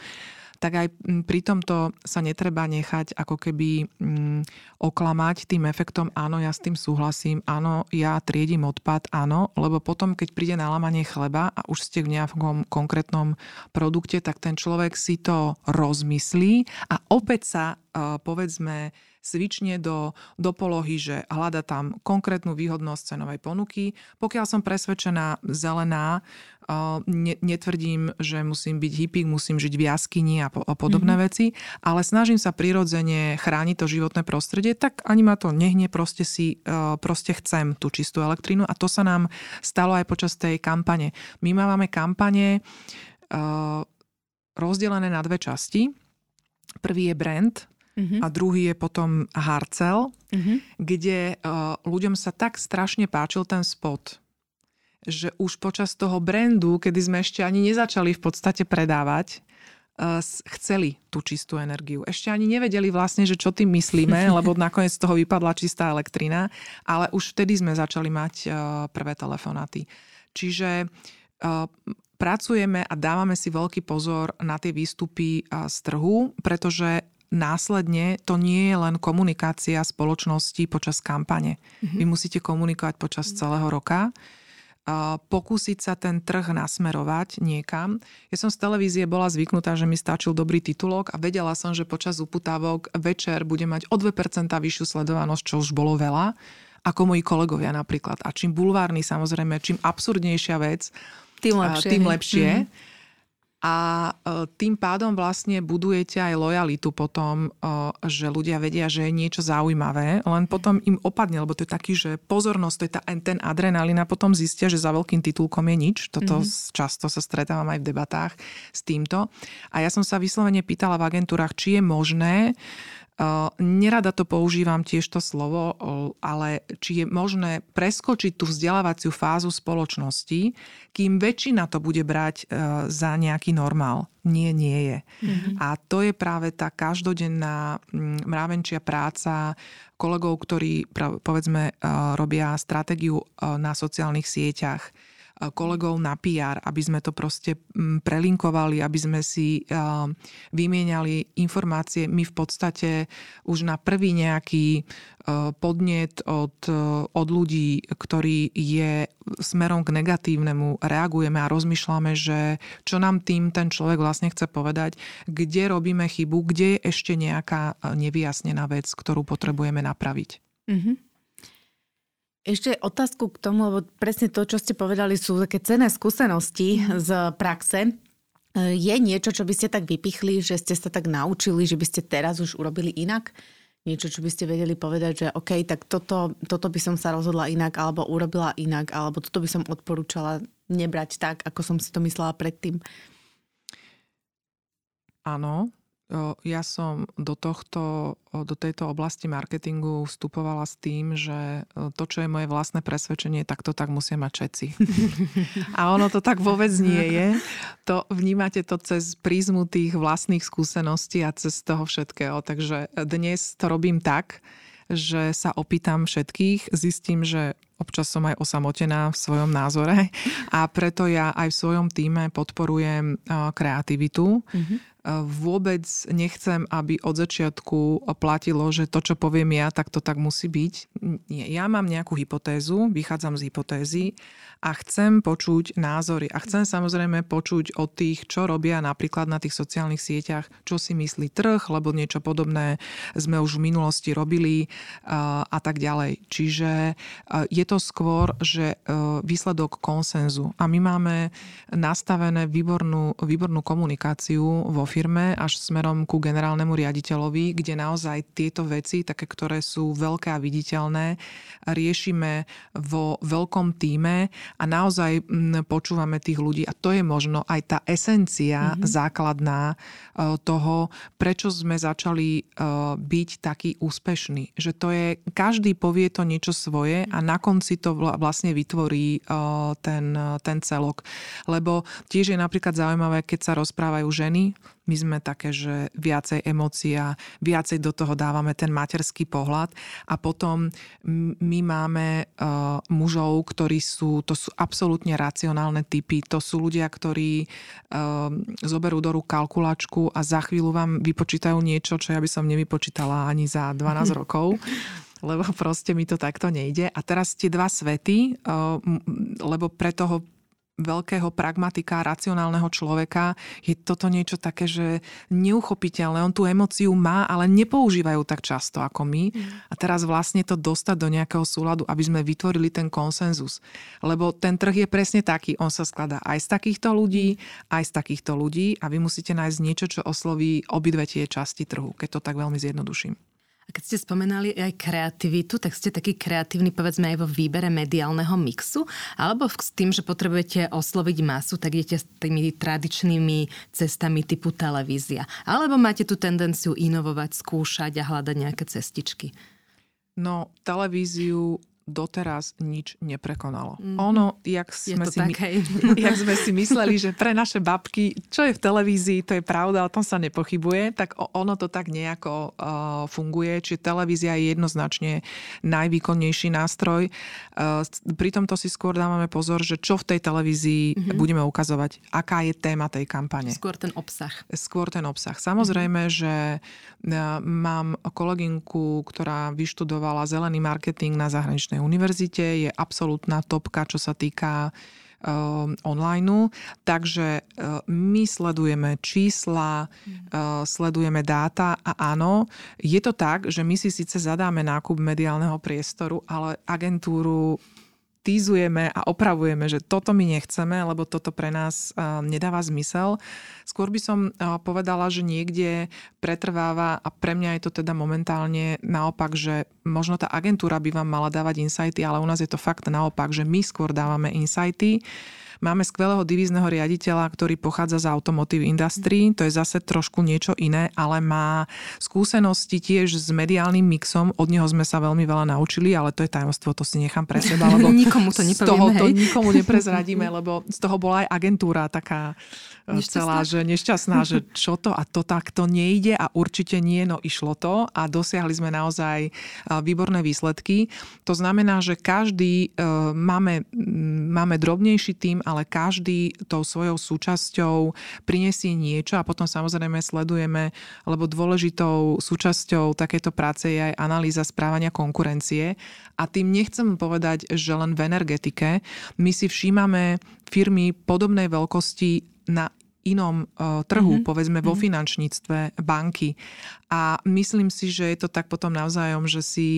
tak aj pri tomto sa netreba nechať ako keby mm, oklamať tým efektom, áno, ja s tým súhlasím, áno, ja triedím odpad, áno, lebo potom, keď príde na lamanie chleba a už ste v nejakom konkrétnom produkte, tak ten človek si to rozmyslí a opäť sa povedzme svične do, do polohy, že hľada tam konkrétnu výhodnosť cenovej ponuky. Pokiaľ som presvedčená zelená, ne, netvrdím, že musím byť hippík, musím žiť v jaskyni a, po, a podobné mm-hmm. veci, ale snažím sa prirodzene chrániť to životné prostredie, tak ani ma to nehne, proste si, proste chcem tú čistú elektrínu a to sa nám stalo aj počas tej kampane. My máme kampane rozdelené na dve časti. Prvý je brand, uh-huh. a druhý je potom Harcel, uh-huh. kde uh, ľuďom sa tak strašne páčil ten spot, že už počas toho brandu, kedy sme ešte ani nezačali v podstate predávať, uh, chceli tú čistú energiu. Ešte ani nevedeli vlastne, že čo tým myslíme, lebo nakoniec z toho vypadla čistá elektrina, ale už vtedy sme začali mať uh, prvé telefonáty. Čiže uh, pracujeme a dávame si veľký pozor na tie výstupy z trhu, pretože následne to nie je len komunikácia spoločnosti počas kampane. Mm-hmm. Vy musíte komunikovať počas mm-hmm. celého roka pokúsiť sa ten trh nasmerovať niekam. Ja som z televízie bola zvyknutá, že mi stačil dobrý titulok a vedela som, že počas uputávok večer bude mať o 2% vyššiu sledovanosť, čo už bolo veľa, ako moji kolegovia napríklad. A čím bulvárny samozrejme, čím absurdnejšia vec, tým lepšie. Tým lepšie. Mm-hmm a e, tým pádom vlastne budujete aj lojalitu potom, e, že ľudia vedia, že je niečo zaujímavé, len potom im opadne, lebo to je taký, že pozornosť, to je tá, ten adrenalín a potom zistia, že za veľkým titulkom je nič. Toto mm-hmm. často sa stretávam aj v debatách s týmto. A ja som sa vyslovene pýtala v agentúrach, či je možné uh, Nerada to používam tiež to slovo, ale či je možné preskočiť tú vzdelávaciu fázu spoločnosti, kým väčšina to bude brať e, za nejaký normál. Nie, nie je. Mm-hmm. A to je práve tá každodenná mravenčia práca kolegov, ktorí povedzme e, robia stratégiu e, na sociálnych sieťach kolegov na PR, aby sme to proste mm, prelinkovali, aby sme si vymieniali informácie. My v podstate už na prvý nejaký podnet od, od ľudí, ktorý je smerom k negatívnemu, reagujeme a rozmýšľame, že čo nám tým ten človek vlastne chce povedať, kde robíme chybu, kde je ešte nejaká nevyjasnená vec, ktorú potrebujeme napraviť. Mm-hmm. Ešte otázku k tomu, lebo presne to, čo ste povedali, sú také cenné skúsenosti mm. z praxe. E, je niečo, čo by ste tak vypichli, že ste sa tak naučili, že by ste teraz už urobili inak? Niečo, čo by ste vedeli povedať, že OK, tak toto, toto by som sa rozhodla inak, alebo urobila inak, alebo toto by som odporúčala nebrať tak, ako som si to myslela predtým? Áno, ja som do, tohto, do tejto oblasti marketingu vstupovala s tým, že to, čo je moje vlastné presvedčenie, tak to tak musia mať všetci. A ono to tak vôbec nie je. To, vnímate to cez prízmu tých vlastných skúseností a cez toho všetkého. Takže dnes to robím tak, že sa opýtam všetkých, zistím, že občas som aj osamotená v svojom názore a preto ja aj v svojom týme podporujem kreativitu. Mm-hmm vôbec nechcem, aby od začiatku platilo, že to, čo poviem ja, tak to tak musí byť. Nie, ja mám nejakú hypotézu, vychádzam z hypotézy a chcem počuť názory. A chcem samozrejme počuť od tých, čo robia napríklad na tých sociálnych sieťach, čo si myslí trh, lebo niečo podobné sme už v minulosti robili a tak ďalej. Čiže je to skôr, že výsledok konsenzu. A my máme nastavené výbornú, výbornú komunikáciu vo firme až smerom ku generálnemu riaditeľovi, kde naozaj tieto veci, také, ktoré sú veľké a viditeľné, riešime vo veľkom týme a naozaj mm, počúvame tých ľudí. A to je možno aj tá esencia mm-hmm. základná e, toho, prečo sme začali e, byť taký úspešní. Že to je, každý povie to niečo svoje a na konci to vlastne vytvorí e, ten, ten celok. Lebo tiež je napríklad zaujímavé, keď sa rozprávajú ženy, my sme také, že viacej emócia, viacej do toho dávame ten materský pohľad a potom my máme uh, mužov, ktorí sú, to sú absolútne racionálne typy, to sú ľudia, ktorí uh, zoberú do rúk kalkulačku a za chvíľu vám vypočítajú niečo, čo ja by som nevypočítala ani za 12 rokov lebo proste mi to takto nejde. A teraz tie dva svety, lebo pre toho veľkého pragmatika, racionálneho človeka je toto niečo také, že neuchopiteľné. On tú emociu má, ale nepoužívajú tak často ako my. A teraz vlastne to dostať do nejakého súladu, aby sme vytvorili ten konsenzus. Lebo ten trh je presne taký. On sa skladá aj z takýchto ľudí, aj z takýchto ľudí a vy musíte nájsť niečo, čo osloví obidve tie časti trhu, keď to tak veľmi zjednoduším. A keď ste spomenali aj kreativitu, tak ste taký kreatívny povedzme aj vo výbere mediálneho mixu, alebo s tým, že potrebujete osloviť masu, tak idete s tými tradičnými cestami typu televízia. Alebo máte tú tendenciu inovovať, skúšať a hľadať nejaké cestičky? No, televíziu doteraz nič neprekonalo. Mm. Ono, jak sme, si, tak, my, jak sme si mysleli, že pre naše babky, čo je v televízii, to je pravda, o tom sa nepochybuje, tak ono to tak nejako uh, funguje. Čiže televízia je jednoznačne najvýkonnejší nástroj. Uh, pri tomto si skôr dávame pozor, že čo v tej televízii mm-hmm. budeme ukazovať, aká je téma tej kampane. Skôr ten obsah. Skôr ten obsah. Samozrejme, mm-hmm. že uh, mám kolegynku, ktorá vyštudovala zelený marketing na zahraničnej univerzite, je absolútna topka, čo sa týka uh, online. Takže uh, my sledujeme čísla, uh, sledujeme dáta a áno, je to tak, že my si síce zadáme nákup mediálneho priestoru, ale agentúru týzujeme a opravujeme, že toto my nechceme, lebo toto pre nás nedáva zmysel. Skôr by som povedala, že niekde pretrváva a pre mňa je to teda momentálne naopak, že možno tá agentúra by vám mala dávať insighty, ale u nás je to fakt naopak, že my skôr dávame insighty Máme skvelého divízneho riaditeľa, ktorý pochádza z Automotive Industry, to je zase trošku niečo iné, ale má skúsenosti tiež s mediálnym mixom, od neho sme sa veľmi veľa naučili, ale to je tajomstvo, to si nechám pre seba, lebo nikomu to z toho to nikomu neprezradíme, lebo z toho bola aj agentúra taká nešťastná? celá, že nešťastná, že čo to a to takto nejde a určite nie, no išlo to a dosiahli sme naozaj e, výborné výsledky. To znamená, že každý e, máme, máme drobnejší tým, ale každý tou svojou súčasťou prinesie niečo a potom samozrejme sledujeme, lebo dôležitou súčasťou takéto práce je aj analýza správania konkurencie a tým nechcem povedať, že len v energetike. My si všímame firmy podobnej veľkosti na inom uh, trhu, mm-hmm. povedzme vo mm-hmm. finančníctve, banky. A myslím si, že je to tak potom navzájom, že si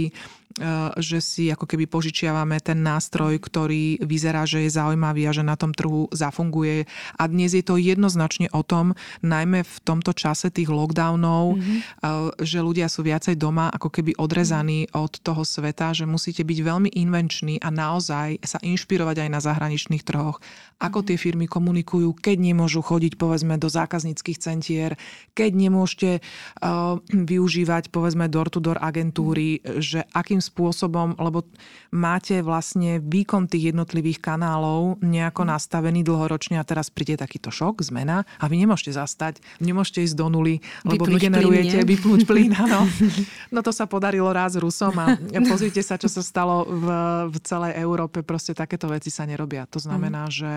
Eh, že si ako keby požičiavame ten nástroj, ktorý vyzerá, že je zaujímavý a že na tom trhu zafunguje. A dnes je to jednoznačne o tom, najmä v tomto čase tých lockdownov, mm-hmm. že ľudia sú viacej doma ako keby odrezaní mm-hmm. od toho sveta, že musíte byť veľmi invenční a naozaj sa inšpirovať aj na zahraničných trhoch. Ako mm-hmm. tie firmy komunikujú, keď nemôžu chodiť povedzme do zákazníckých centier, keď nemôžete uh, využívať povedzme door-to-door agentúry, že akým spôsobom, lebo máte vlastne výkon tých jednotlivých kanálov nejako nastavený dlhoročne a teraz príde takýto šok, zmena a vy nemôžete zastať, nemôžete ísť do nuly, lebo vypnúť vygenerujete, plyn, vypnúť plyn, áno. No to sa podarilo raz Rusom a pozrite sa, čo sa stalo v, v celej Európe, proste takéto veci sa nerobia. To znamená, mm. že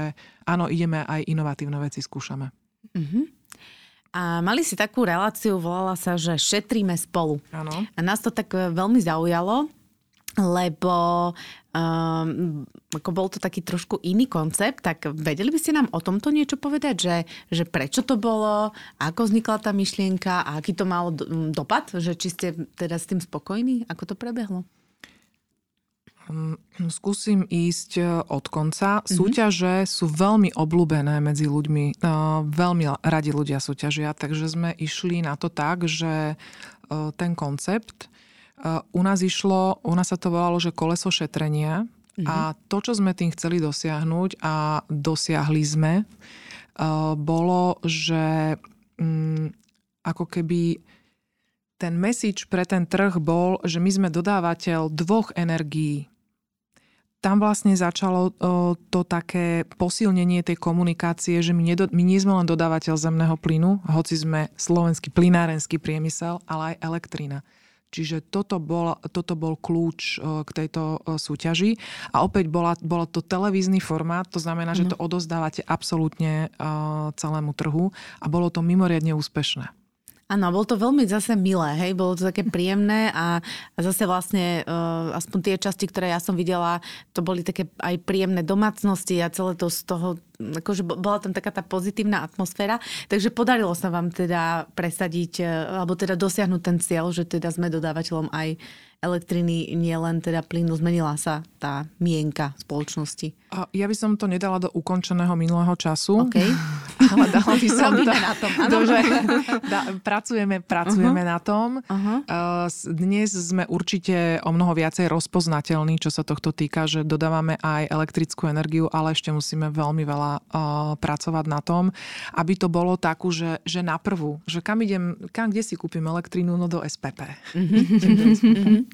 áno, ideme aj inovatívne veci skúšame. Mm-hmm. A mali si takú reláciu, volala sa, že šetríme spolu. Áno. A nás to tak e, veľmi zaujalo, lebo um, ako bol to taký trošku iný koncept, tak vedeli by ste nám o tomto niečo povedať, že, že prečo to bolo, ako vznikla tá myšlienka a aký to malo dopad, že či ste teda s tým spokojní, ako to prebehlo? Hm, skúsim ísť e, od konca. Mm-hmm. Súťaže sú veľmi obľúbené medzi ľuďmi. E, veľmi radi ľudia súťažia, takže sme išli na to tak, že e, ten koncept u nás išlo, u nás sa to volalo, že koleso šetrenia mm-hmm. a to, čo sme tým chceli dosiahnuť a dosiahli sme, bolo, že mm, ako keby ten message pre ten trh bol, že my sme dodávateľ dvoch energií tam vlastne začalo to také posilnenie tej komunikácie, že my, nedo, my nie sme len dodávateľ zemného plynu, hoci sme slovenský plynárenský priemysel, ale aj elektrina. Čiže toto bol, toto bol kľúč k tejto súťaži. A opäť bola, bola to televízny formát, to znamená, že mhm. to odozdávate absolútne celému trhu a bolo to mimoriadne úspešné. Áno, bolo to veľmi zase milé, hej, bolo to také príjemné a, zase vlastne uh, aspoň tie časti, ktoré ja som videla, to boli také aj príjemné domácnosti a celé to z toho, akože bola tam taká tá pozitívna atmosféra, takže podarilo sa vám teda presadiť, uh, alebo teda dosiahnuť ten cieľ, že teda sme dodávateľom aj elektriny, nie len teda plynu, zmenila sa tá mienka spoločnosti? Ja by som to nedala do ukončeného minulého času. Okay. Ale dala by som to, na tom. To, že da, pracujeme, pracujeme uh-huh. na tom. Uh-huh. Dnes sme určite o mnoho viacej rozpoznateľní, čo sa tohto týka, že dodávame aj elektrickú energiu, ale ešte musíme veľmi veľa uh, pracovať na tom, aby to bolo takú, že, že na prvú, že kam idem, kam, kde si kúpim elektrínu, no do SPP. Uh-huh.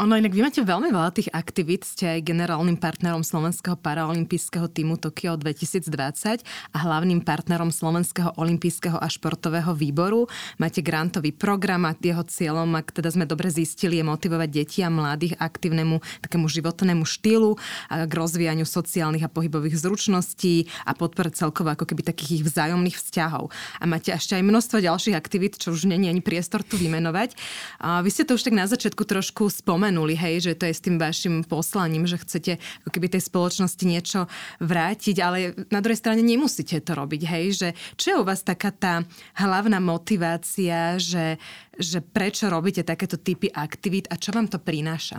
Ono inak vy máte veľmi veľa tých aktivít, ste aj generálnym partnerom Slovenského paraolympijského týmu Tokio 2020 a hlavným partnerom Slovenského olympijského a športového výboru. Máte grantový program a jeho cieľom, ak teda sme dobre zistili, je motivovať deti a mladých aktívnemu takému životnému štýlu, a k rozvíjaniu sociálnych a pohybových zručností a podporiť celkovo ako keby takých ich vzájomných vzťahov. A máte ešte aj množstvo ďalších aktivít, čo už není ani priestor tu vymenovať. A vy ste to už tak na začiatku trošku spomenuli spomenuli, hej, že to je s tým vašim poslaním, že chcete ako keby tej spoločnosti niečo vrátiť, ale na druhej strane nemusíte to robiť, hej, že čo je u vás taká tá hlavná motivácia, že, že prečo robíte takéto typy aktivít a čo vám to prináša?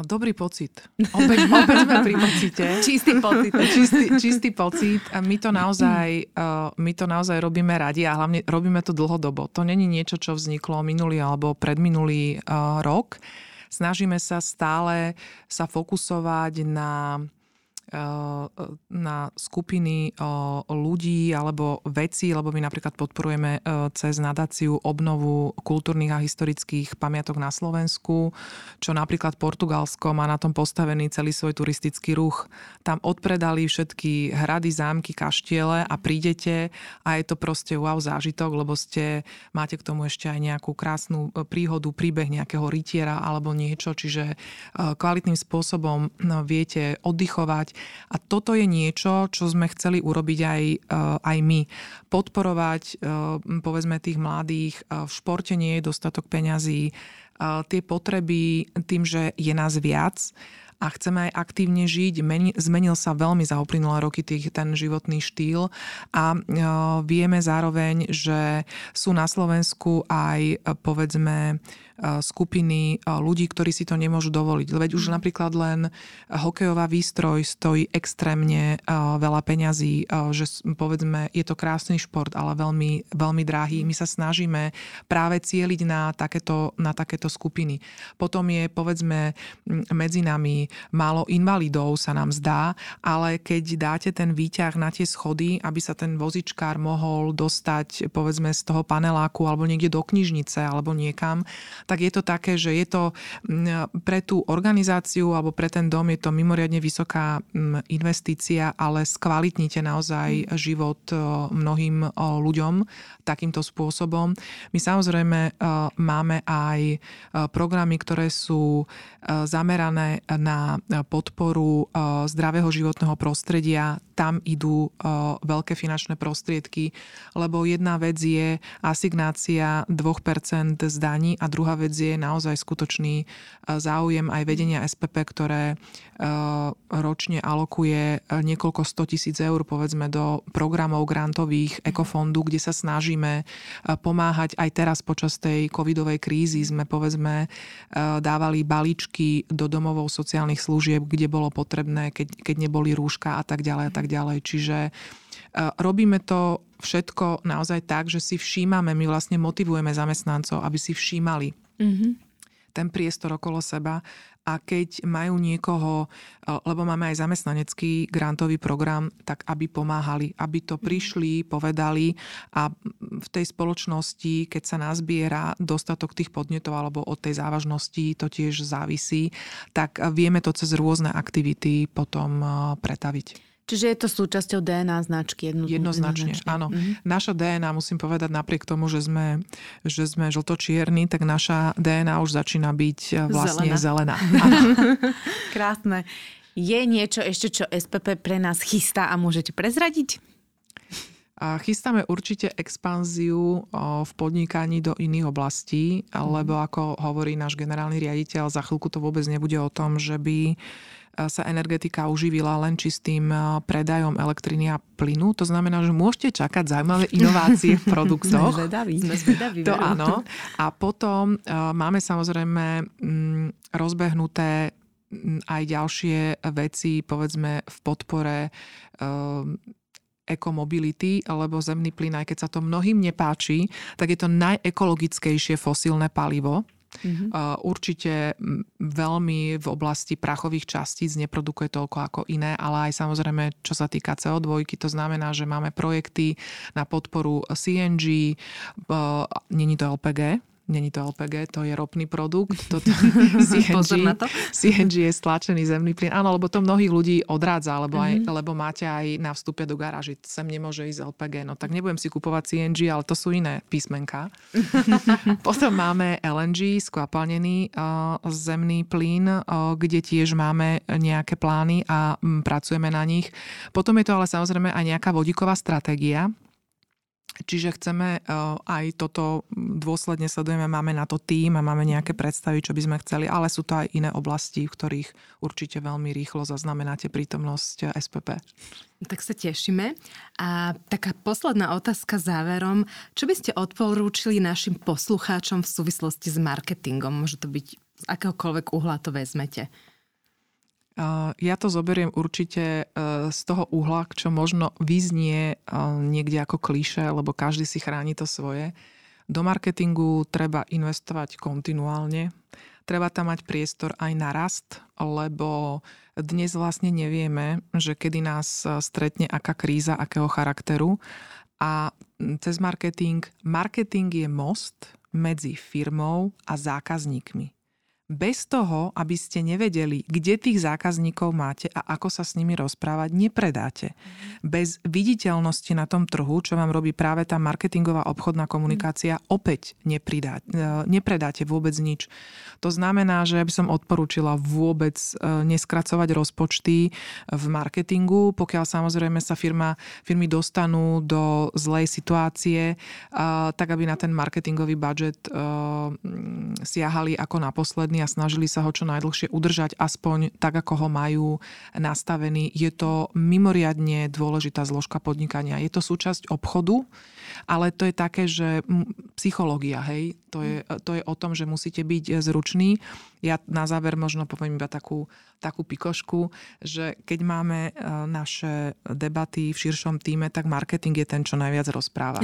Dobrý pocit. Opäť, opäť sme pri pocite. Čistý pocit. Čistý, čistý pocit. A my to, naozaj, my to naozaj robíme radi a hlavne robíme to dlhodobo. To není niečo, čo vzniklo minulý alebo predminulý rok. Snažíme sa stále sa fokusovať na na skupiny ľudí alebo veci, lebo my napríklad podporujeme cez nadáciu obnovu kultúrnych a historických pamiatok na Slovensku, čo napríklad Portugalsko má na tom postavený celý svoj turistický ruch. Tam odpredali všetky hrady, zámky, kaštiele a prídete a je to proste wow zážitok, lebo ste, máte k tomu ešte aj nejakú krásnu príhodu, príbeh nejakého rytiera alebo niečo, čiže kvalitným spôsobom no, viete oddychovať a toto je niečo, čo sme chceli urobiť aj, eh, aj my. Podporovať eh, povedzme tých mladých. Eh, v športe nie je dostatok peňazí. Tie potreby tým, že je nás viac, a chceme aj aktívne žiť. Zmenil sa veľmi za uplynulé roky tých, ten životný štýl a vieme zároveň, že sú na Slovensku aj povedzme skupiny ľudí, ktorí si to nemôžu dovoliť. Veď už mhm. napríklad len hokejová výstroj stojí extrémne veľa peňazí, že povedzme, je to krásny šport, ale veľmi, veľmi drahý. My sa snažíme práve cieliť na takéto, na takéto skupiny. Potom je povedzme medzi nami málo invalidov sa nám zdá, ale keď dáte ten výťah na tie schody, aby sa ten vozičkár mohol dostať povedzme z toho paneláku alebo niekde do knižnice alebo niekam, tak je to také, že je to pre tú organizáciu alebo pre ten dom je to mimoriadne vysoká investícia, ale skvalitnite naozaj mm. život mnohým ľuďom takýmto spôsobom. My samozrejme e, máme aj e, programy, ktoré sú e, zamerané na podporu zdravého životného prostredia. Tam idú veľké finančné prostriedky, lebo jedna vec je asignácia 2% zdaní a druhá vec je naozaj skutočný záujem aj vedenia SPP, ktoré ročne alokuje niekoľko 100 tisíc eur povedzme do programov grantových ekofondu, kde sa snažíme pomáhať aj teraz počas tej covidovej krízy. Sme povedzme dávali balíčky do domovov sociálnych služieb, kde bolo potrebné, keď, keď neboli rúška a tak ďalej a tak ďalej. Čiže robíme to všetko naozaj tak, že si všímame, my vlastne motivujeme zamestnancov, aby si všímali mm-hmm. ten priestor okolo seba a keď majú niekoho, eh, lebo máme aj zamestnanecký grantový program, tak aby pomáhali, aby to mhm. prišli, povedali a v tej spoločnosti, keď sa nazbiera dostatok tých podnetov alebo od tej závažnosti to tiež závisí, tak vieme to cez rôzne aktivity potom eh, pretaviť. Čiže je to súčasťou DNA značky? Jedno, jednoznačne, jednoznačne, áno. Mm-hmm. Naša DNA, musím povedať, napriek tomu, že sme, že sme žltočierni, tak naša DNA už začína byť eh, vlastne zelená. zelená. Krásne. Je niečo ešte, čo SPP pre nás chystá a môžete prezradiť? A chystáme určite expanziu v podnikaní do iných oblastí, mhm. lebo ako hovorí náš generálny riaditeľ, za chvíľku to vôbec nebude o tom, že by sa energetika uživila len čistým predajom elektriny a plynu. To znamená, že môžete čakať zaujímavé inovácie v produktoch. Sme zvedaví. Sme zvedaví. To áno. A potom máme samozrejme mm, rozbehnuté mm, aj ďalšie veci, povedzme, v podpore ekomobility alebo zemný plyn, aj keď sa to mnohým nepáči, tak je to najekologickejšie fosílne palivo. Mm-hmm. Určite veľmi v oblasti prachových častíc neprodukuje toľko ako iné, ale aj samozrejme, čo sa týka CO2, to znamená, že máme projekty na podporu CNG, není to LPG, není to LPG, to je ropný produkt. Toto CNG, na to. CNG je stlačený zemný plyn. Áno, lebo to mnohých ľudí odrádza, lebo, aj, Mhm. lebo máte aj na vstupe do garáži, sem nemôže ísť LPG. No tak nebudem si kupovať CNG, ale to sú iné písmenka. Potom máme LNG, skvapalnený uh, zemný plyn, uh, kde tiež máme nejaké plány a mm, pracujeme na nich. Potom je to ale samozrejme aj nejaká vodíková stratégia, Čiže chceme uh, aj toto dôsledne sledujeme, máme na to tým a máme nejaké predstavy, čo by sme chceli, ale sú to aj iné oblasti, v ktorých určite veľmi rýchlo zaznamenáte prítomnosť eh, SPP. Tak sa tešíme. A taká posledná otázka záverom. Čo by ste odporúčili našim poslucháčom v súvislosti s marketingom? Môže to byť z akéhokoľvek uhla to vezmete. Ja to zoberiem určite uh, z toho uhla, čo možno vyznie uh, niekde ako klíše, lebo každý si chráni to svoje. Do marketingu treba investovať kontinuálne. Treba tam mať priestor aj na rast, lebo dnes vlastne nevieme, že kedy nás uh, stretne aká kríza, akého charakteru. A cez marketing, marketing je most medzi firmou a zákazníkmi bez toho, aby ste nevedeli, kde tých zákazníkov máte a ako sa s nimi rozprávať, nepredáte. Bez viditeľnosti na tom trhu, čo vám robí práve tá marketingová obchodná komunikácia, opäť nepridá, e, nepredáte vôbec nič. To znamená, že ja by som odporúčila vôbec e, neskracovať rozpočty v marketingu, pokiaľ samozrejme sa firma, firmy dostanú do zlej situácie, e, tak aby na ten marketingový budget siahali ako na posledný a snažili sa ho čo najdlhšie udržať, aspoň tak, ako ho majú nastavený. Je to mimoriadne dôležitá zložka podnikania. Je to súčasť obchodu, ale to je také, že psychológia, hej, to je, to je o tom, že musíte byť zruční. Ja na záver možno poviem iba takú, takú pikošku, že keď máme e, naše debaty v širšom týme, tak marketing je ten, čo najviac rozpráva.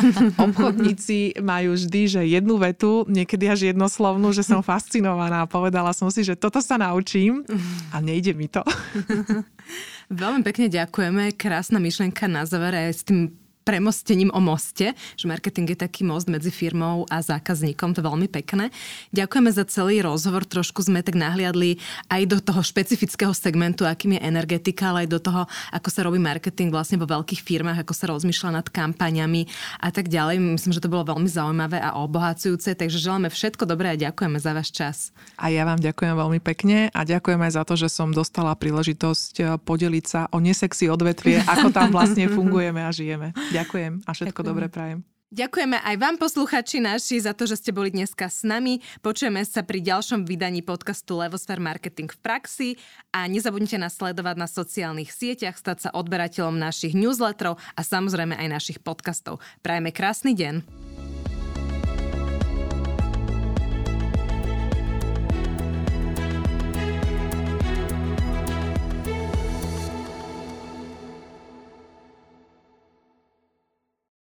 Obchodníci majú vždy, že jednu vetu, niekedy až jednoslovnú, že som fascinovaná povedala som si, že toto sa naučím a nejde mi to. Veľmi pekne ďakujeme. Krásna myšlienka na záver aj s tým premostením o moste, že marketing je taký most medzi firmou a zákazníkom, to je veľmi pekné. Ďakujeme za celý rozhovor, trošku sme tak nahliadli aj do toho špecifického segmentu, akým je energetika, ale aj do toho, ako sa robí marketing vlastne vo veľkých firmách, ako sa rozmýšľa nad kampaňami a tak ďalej. Myslím, že to bolo veľmi zaujímavé a obohacujúce, takže želáme všetko dobré a ďakujeme za váš čas. A ja vám ďakujem veľmi pekne a ďakujem aj za to, že som dostala príležitosť eh, podeliť sa o nesexy odvetvie, ako tam vlastne fungujeme a žijeme. Ďakujem a všetko Ďakujem. dobré prajem. Ďakujeme aj vám, posluchači naši, za to, že ste boli dneska s nami. Počujeme sa pri ďalšom vydaní podcastu Levosfér Marketing v praxi a nezabudnite nás sledovať na sociálnych sieťach, stať sa odberateľom našich newsletterov a samozrejme aj našich podcastov. Prajeme krásny deň.